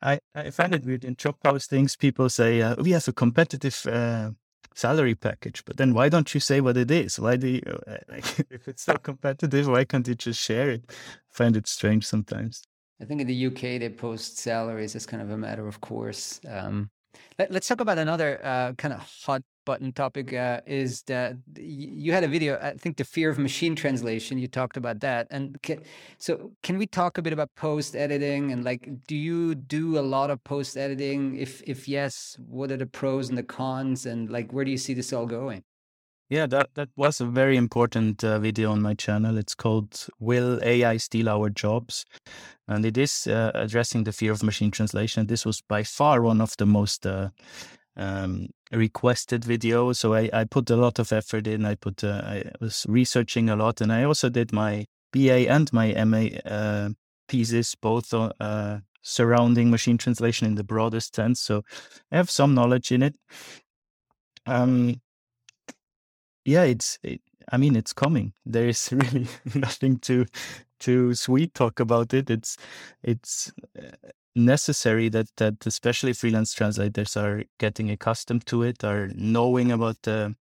I, I find it weird in job postings. People say uh, we have a competitive uh, salary package, but then why don't you say what it is? Why do you, uh, like, if it's so competitive, why can't you just share it? I find it strange sometimes. I think in the UK they post salaries as kind of a matter of course. Um, let, us talk about another uh, kind of hot button topic uh, is that you had a video i think the fear of machine translation you talked about that and can, so can we talk a bit about post editing and like do you do a lot of post editing if if yes what are the pros and the cons and like where do you see this all going? Yeah that that was a very important uh, video on my channel. It's called will ai steal our jobs? And it is uh, addressing the fear of machine translation. This was by far one of the most uh, um, requested video. So I, I put a lot of effort in. I put uh, I was researching a lot, and I also did my BA and my MA uh, thesis both uh, surrounding machine translation in the broadest sense. So I have some knowledge in it. Um, yeah, it's. It, I mean, it's coming. There is really nothing to to sweet talk about it. It's it's uh, necessary that that especially freelance translators are getting accustomed to it, are knowing about the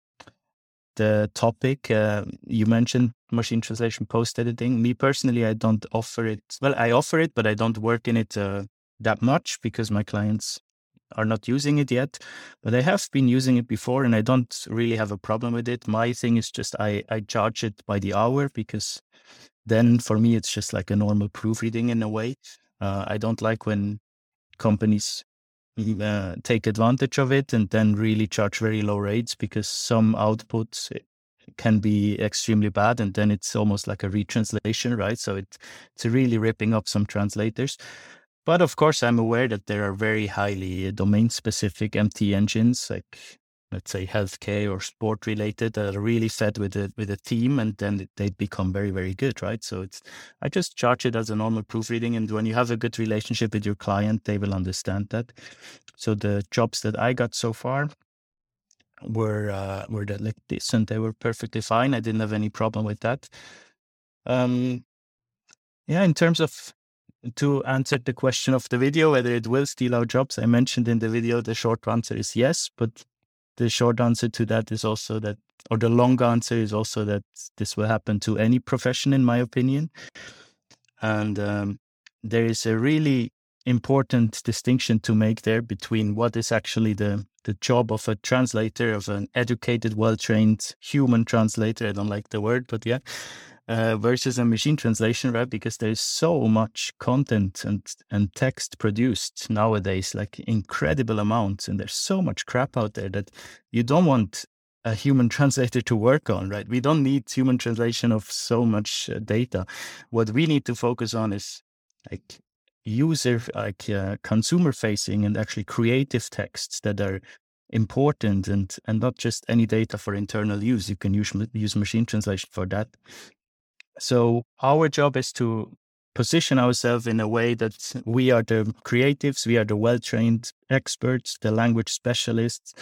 the topic. Uh, you mentioned machine translation post editing. Me personally, I don't offer it. Well, I offer it, but I don't work in it uh, that much because my clients are not using it yet. But I have been using it before, and I don't really have a problem with it. My thing is just I I charge it by the hour because then for me it's just like a normal proofreading in a way. Uh, I don't like when companies mm, uh, take advantage of it and then really charge very low rates because some outputs eh, can be extremely bad and then it's almost like a retranslation, right? So it, it's really ripping up some translators. But of course, I'm aware that there are very highly domain specific MT engines like let's say healthcare or sport related that are really fed with a with a team and then they'd become very very good right? So it's i just charge it as a normal proofreading and when you have a good relationship with your client they will understand that. So the jobs that i got so far were uh, were that like this and they were perfectly fine. I didn't have any problem with that. Um yeah in terms of to answer the question of the video whether it will steal our jobs i mentioned in the video the short answer is yes but the short answer to that is also that, or the long answer is also that this will happen to any profession, in my opinion. And um, there is a really important distinction to make there between what is actually the the job of a translator, of an educated, well trained human translator. I don't like the word, but yeah, uh, versus a machine translation, right? Because there's so much content and and text produced nowadays, like incredible amounts, and there's so much crap out there that you don't want a human translator to work on, right? We don't need human translation of so much uh, data. What we need to focus on is like user, like uh, consumer facing, and actually creative texts that are important and and not just any data for internal use. You can use use machine translation for that. So our job is to position ourselves in a way that we are the creatives, we are the well trained experts, the language specialists.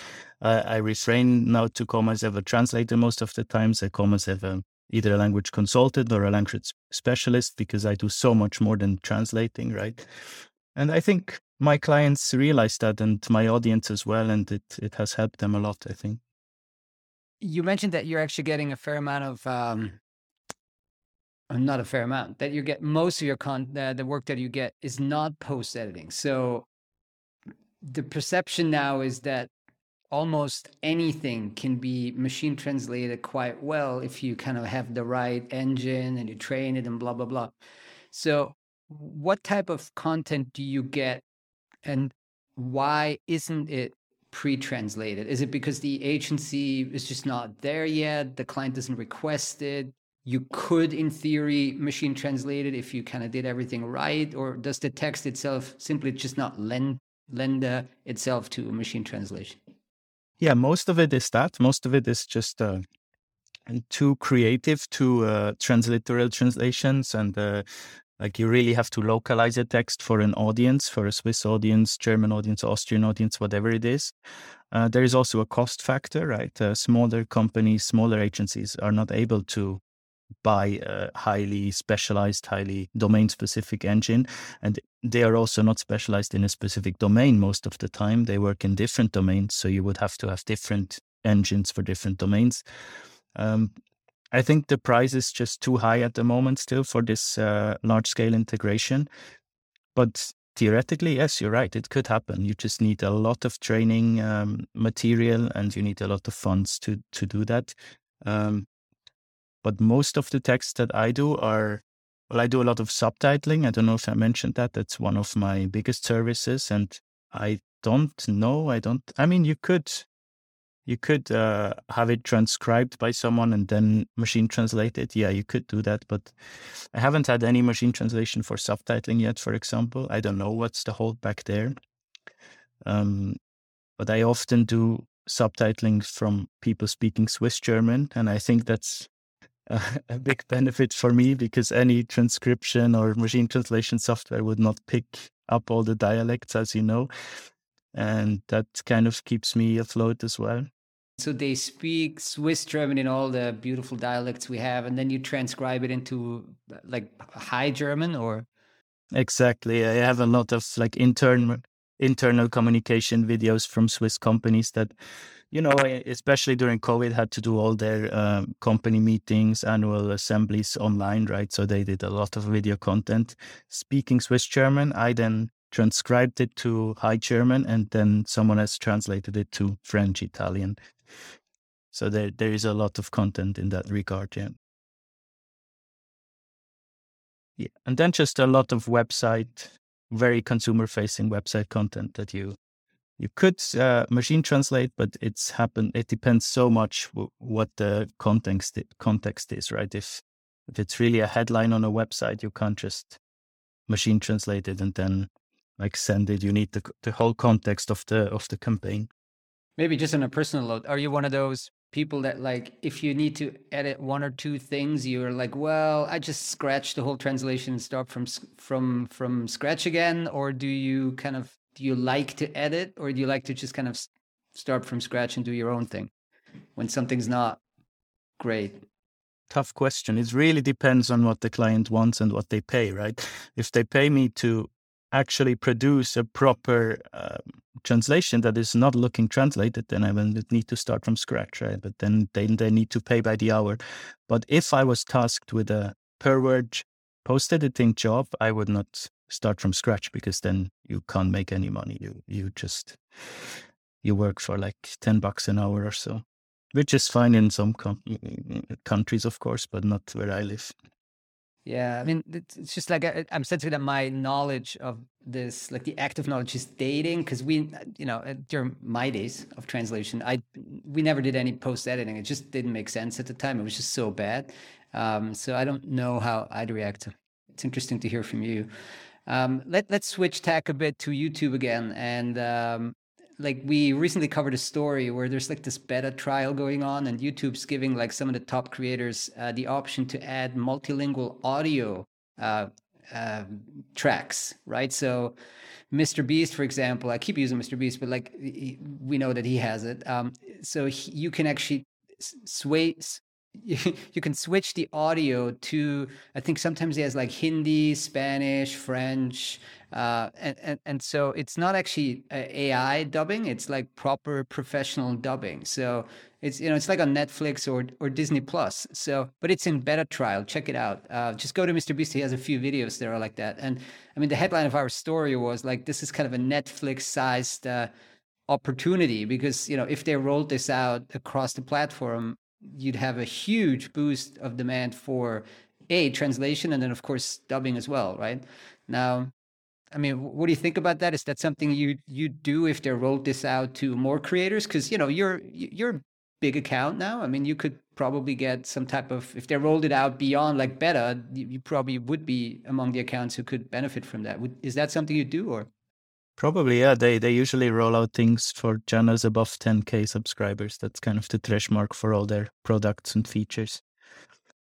Uh, I refrain now to come as a translator most of the times. I come as a, either a language consultant or a language specialist because I do so much more than translating, right? And I think my clients realize that and my audience as well. And it, it has helped them a lot, I think. You mentioned that you're actually getting a fair amount of um, not a fair amount that you get most of your con uh, the work that you get is not post editing so the perception now is that almost anything can be machine translated quite well if you kind of have the right engine and you train it and blah blah blah. So what type of content do you get and why isn't it pre-translated? Is it because the agency is just not there yet? The client doesn't request it you could in theory machine translate it if you kind of did everything right or does the text itself simply just not lend lend uh, itself to machine translation yeah most of it is that most of it is just uh, too creative to uh, transliteral translations and uh, like you really have to localize a text for an audience, for a Swiss audience, German audience, Austrian audience, whatever it is. Uh, there is also a cost factor, right? Uh, smaller companies, smaller agencies are not able to buy a highly specialized, highly domain specific engine. And they are also not specialized in a specific domain most of the time. They work in different domains. So you would have to have different engines for different domains. Um, I think the price is just too high at the moment still for this uh, large scale integration. But theoretically, yes, you're right. It could happen. You just need a lot of training um, material and you need a lot of funds to to do that. Um, but most of the texts that I do are well, I do a lot of subtitling. I don't know if I mentioned that. That's one of my biggest services, and I don't know. I don't. I mean, you could you could uh, have it transcribed by someone and then machine translate it. Yeah, you could do that, but I haven't had any machine translation for subtitling yet. For example, I don't know what's the holdback there. Um, but I often do subtitling from people speaking Swiss German, and I think that's a, big benefit for me because any transcription or machine translation software would not pick up all the dialects, as you know and that kind of keeps me afloat as well. So they speak Swiss German in all the beautiful dialects we have, and then you transcribe it into like High German, or exactly. I have a lot of like internal internal communication videos from Swiss companies that, you know, especially during COVID, had to do all their um, company meetings, annual assemblies online, right? So they did a lot of video content speaking Swiss German. I then transcribed it to High German, and then someone has translated it to French, Italian. So there there is a lot of content in that regard, yeah. Yeah, and then just a lot of website, very consumer facing website content that you you could uh, machine translate, but it's happened. It depends so much w- what the context context is, right? If if it's really a headline on a website, you can't just machine translate it and then like send it. You need the the whole context of the of the campaign. Maybe just on a personal note, are you one of those people that like if you need to edit one or two things you're like well i just scratch the whole translation and start from from from scratch again or do you kind of do you like to edit or do you like to just kind of start from scratch and do your own thing when something's not great tough question it really depends on what the client wants and what they pay right if they pay me to actually produce a proper um, translation that is not looking translated, then I will need to start from scratch, right? But then they, they need to pay by the hour. But if I was tasked with a per word post editing job, I would not start from scratch because then you can't make any money. You you just you work for like ten bucks an hour or so, which is fine in some com- countries, of course, but not where I live. Yeah, I mean, it's just like I, am sensing that my knowledge of this, like the active knowledge, is dating because we, uh, you know, uh, during my days of translation, I we never did any post editing. It just didn't make sense at the time. It was just so bad. Um, so I don't know how I'd react. It's interesting to hear from you. Um, let let's switch tack a bit to YouTube again, and um, like we recently covered a story where there's like this beta trial going on and youtube's giving like some of the top creators uh, the option to add multilingual audio uh, uh, tracks right? So mr beast for example i keep using mr beast but like he, we know that he has it. Um, so he, you can actually sway you can switch the audio to i think sometimes he has like hindi spanish french uh, and, and and so it's not actually ai dubbing it's like proper professional dubbing. So it's you know it's like on netflix or or disney plus. So but it's in beta trial check it out. Uh, just go to mr beast he has a few videos that are like that. And i mean the headline of our story was like this is kind of a netflix sized uh, opportunity because you know if they rolled this out across the platform you'd have a huge boost of demand for a translation and then of course dubbing as well, right? Now, I mean, what do you think about that? Is that something you you do if they rolled this out to more creators? Because you know you're you're big account now. I mean, you could probably get some type of if they rolled it out beyond like beta, you, you probably would be among the accounts who could benefit from that. Would, is that something you do or? Probably, yeah. They they usually roll out things for channels above 10k subscribers. That's kind of the threshold for all their products and features.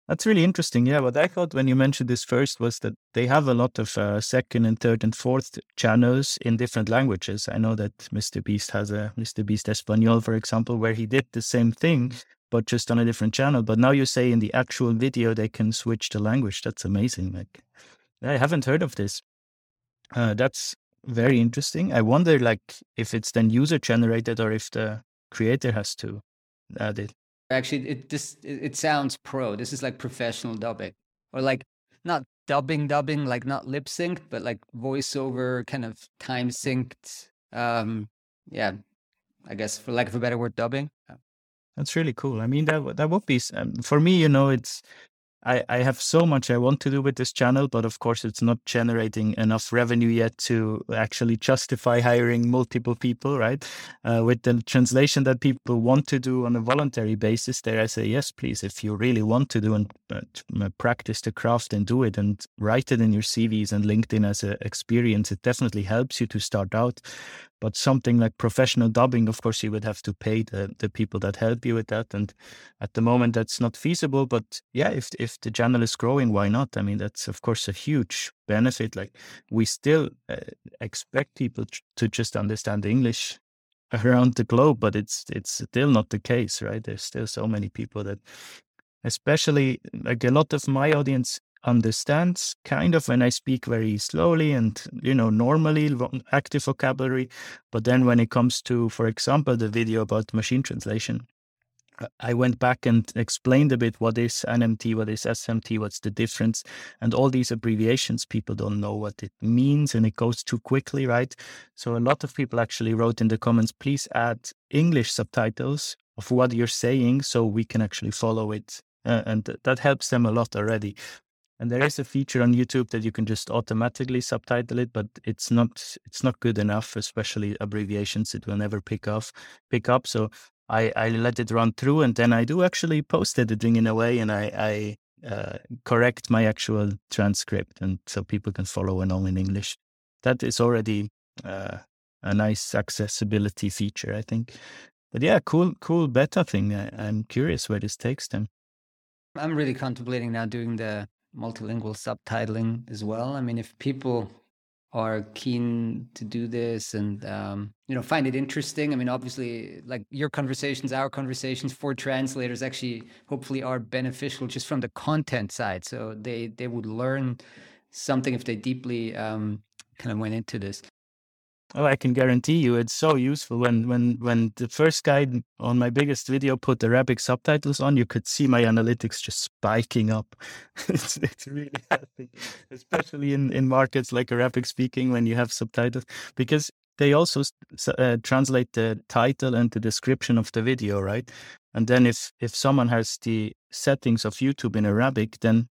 That's really interesting. Yeah, what I thought when you mentioned this first was that they have a lot of uh, second and third and fourth channels in different languages. I know that Mr. Beast has a Mr. Beast Espanol, for example, where he did the same thing, but just on a different channel. But now you say in the actual video they can switch the language. That's amazing. Like, I haven't heard of this. Uh, that's very interesting. I wonder, like, if it's then user generated or if the creator has to add it. Actually, it this it sounds pro. This is like professional dubbing, or like not dubbing, dubbing, like not lip synced, but like voiceover, kind of time synced. Um, yeah, I guess for lack of a better word, dubbing. That's really cool. I mean, that that would be um, for me. You know, it's I, I have so much I want to do with this channel, but of course, it's not generating enough revenue yet to actually justify hiring multiple people, right? Uh, with the translation that people want to do on a voluntary basis, there I say, yes, please, if you really want to do and uh, uh practice the craft and do it and write it in your CVs and LinkedIn as an experience, it definitely helps you to start out. But something like professional dubbing, of course, you would have to pay the, the people that help you with that. And at the moment, that's not feasible. But yeah, if if the channel is growing, why not? I mean, that's of course a huge benefit. Like we still uh, expect people to just understand English around the globe, but it's it's still not the case, right? There's still so many people that, especially like a lot of my audience understands kind of when I speak very slowly and, you know, normally active vocabulary. But then when it comes to, for example, the video about machine translation, I went back and explained a bit what is NMT, what is SMT, what's the difference, and all these abbreviations. People don't know what it means, and it goes too quickly, right? So a lot of people actually wrote in the comments, please add English subtitles of what you're saying so we can actually follow it. Uh, and that helps them a lot already. And there is a feature on YouTube that you can just automatically subtitle it, but it's not it's not good enough, especially abbreviations. It will never pick off pick up. So I, I let it run through, and then I do actually post editing in a way, and I, I uh, correct my actual transcript, and so people can follow along in English. That is already uh, a nice accessibility feature, I think. But yeah, cool, cool beta thing. I, I'm curious where this takes them. I'm really contemplating now doing the multilingual subtitling as well. I mean, if people are keen to do this and um, you know find it interesting i mean obviously like your conversations our conversations for translators actually hopefully are beneficial just from the content side so they they would learn something if they deeply um, kind of went into this Oh, I can guarantee you it's so useful. When when when the first guy on my biggest video put Arabic subtitles on, you could see my analytics just spiking up. it's, it's really helping, especially in, in markets like Arabic speaking when you have subtitles, because they also uh, translate the title and the description of the video, right? And then if if someone has the settings of YouTube in Arabic, then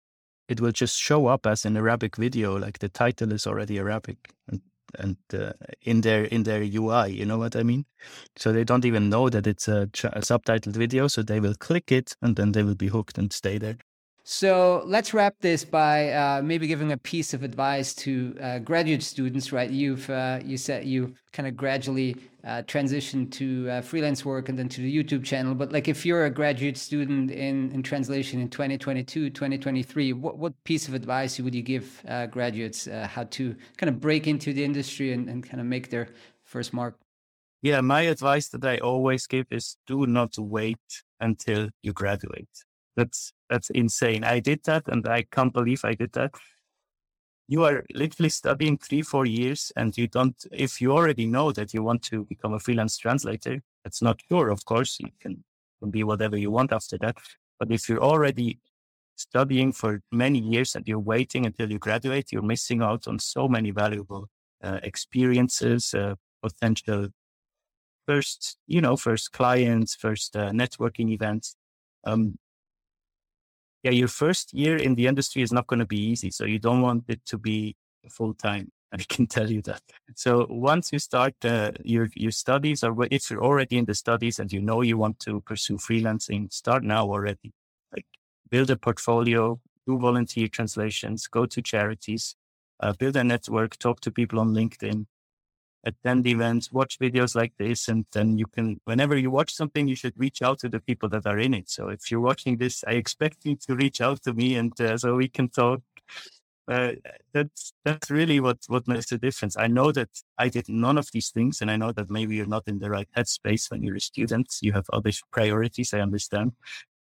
it will just show up as an Arabic video, like the title is already Arabic. And and uh, in their in their UI. You know what I mean? So they don't even know that it's a, a subtitled video, so they will click it and then they will be hooked and stay there. So let's wrap this by uh, maybe giving a piece of advice to uh, graduate students. Right, you've uh, you said you kind of gradually uh, transitioned to uh, freelance work and then to the YouTube channel. But like, if you're a graduate student in in translation in 2022, 2023, what what piece of advice would you give uh, graduates how to kind of break into the industry and, and kind of make their first mark? Yeah, my advice that I always give is do not wait until you graduate that's that's insane. I did that, and I can't believe I did that. You are literally studying three, four years, and you don't. If you already know that you want to become a freelance translator, that's not sure. Of course, you can, can be whatever you want after that. But if you're already studying for many years and you're waiting until you graduate, you're missing out on so many valuable uh, experiences, uh, potential first, you know, first clients, first uh, networking events. Um, yeah, your first year in the industry is not going to be easy. So you don't want it to be full time. I can tell you that. So once you start uh, your your studies, or if you're already in the studies and you know you want to pursue freelancing, start now already. Like build a portfolio, do volunteer translations, go to charities, uh, build a network, talk to people on LinkedIn, attend events, watch videos like this, and then you can. Whenever you watch something, you should reach out to the people that are in it. So if you're watching this, I expect you to reach out to me, and uh, so we can talk uh, that's that's really what what makes the difference. I know that I did none of these things, and I know that maybe you're not in the right headspace when you're a student. You have other priorities. I understand,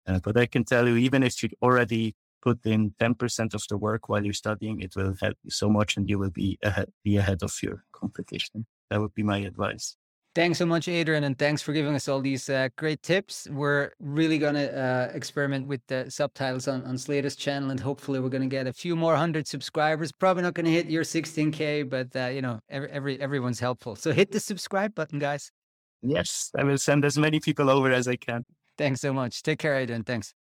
uh, but I can tell you, even if you already put in ten percent of the work while you're studying, it will help you so much, and you will be ahead be ahead of your competition. That would be my advice. Thanks so much, Adrian, and thanks for giving us all these uh, great tips. We're really going to uh, experiment with the subtitles on, on Slator's channel, and hopefully, we're going to get a few more hundred subscribers. Probably not going to hit your 16k, but uh, you know, every, every everyone's helpful. So hit the subscribe button, guys. Yes, I will send as many people over as I can. Thanks so much. Take care, Adrian. Thanks.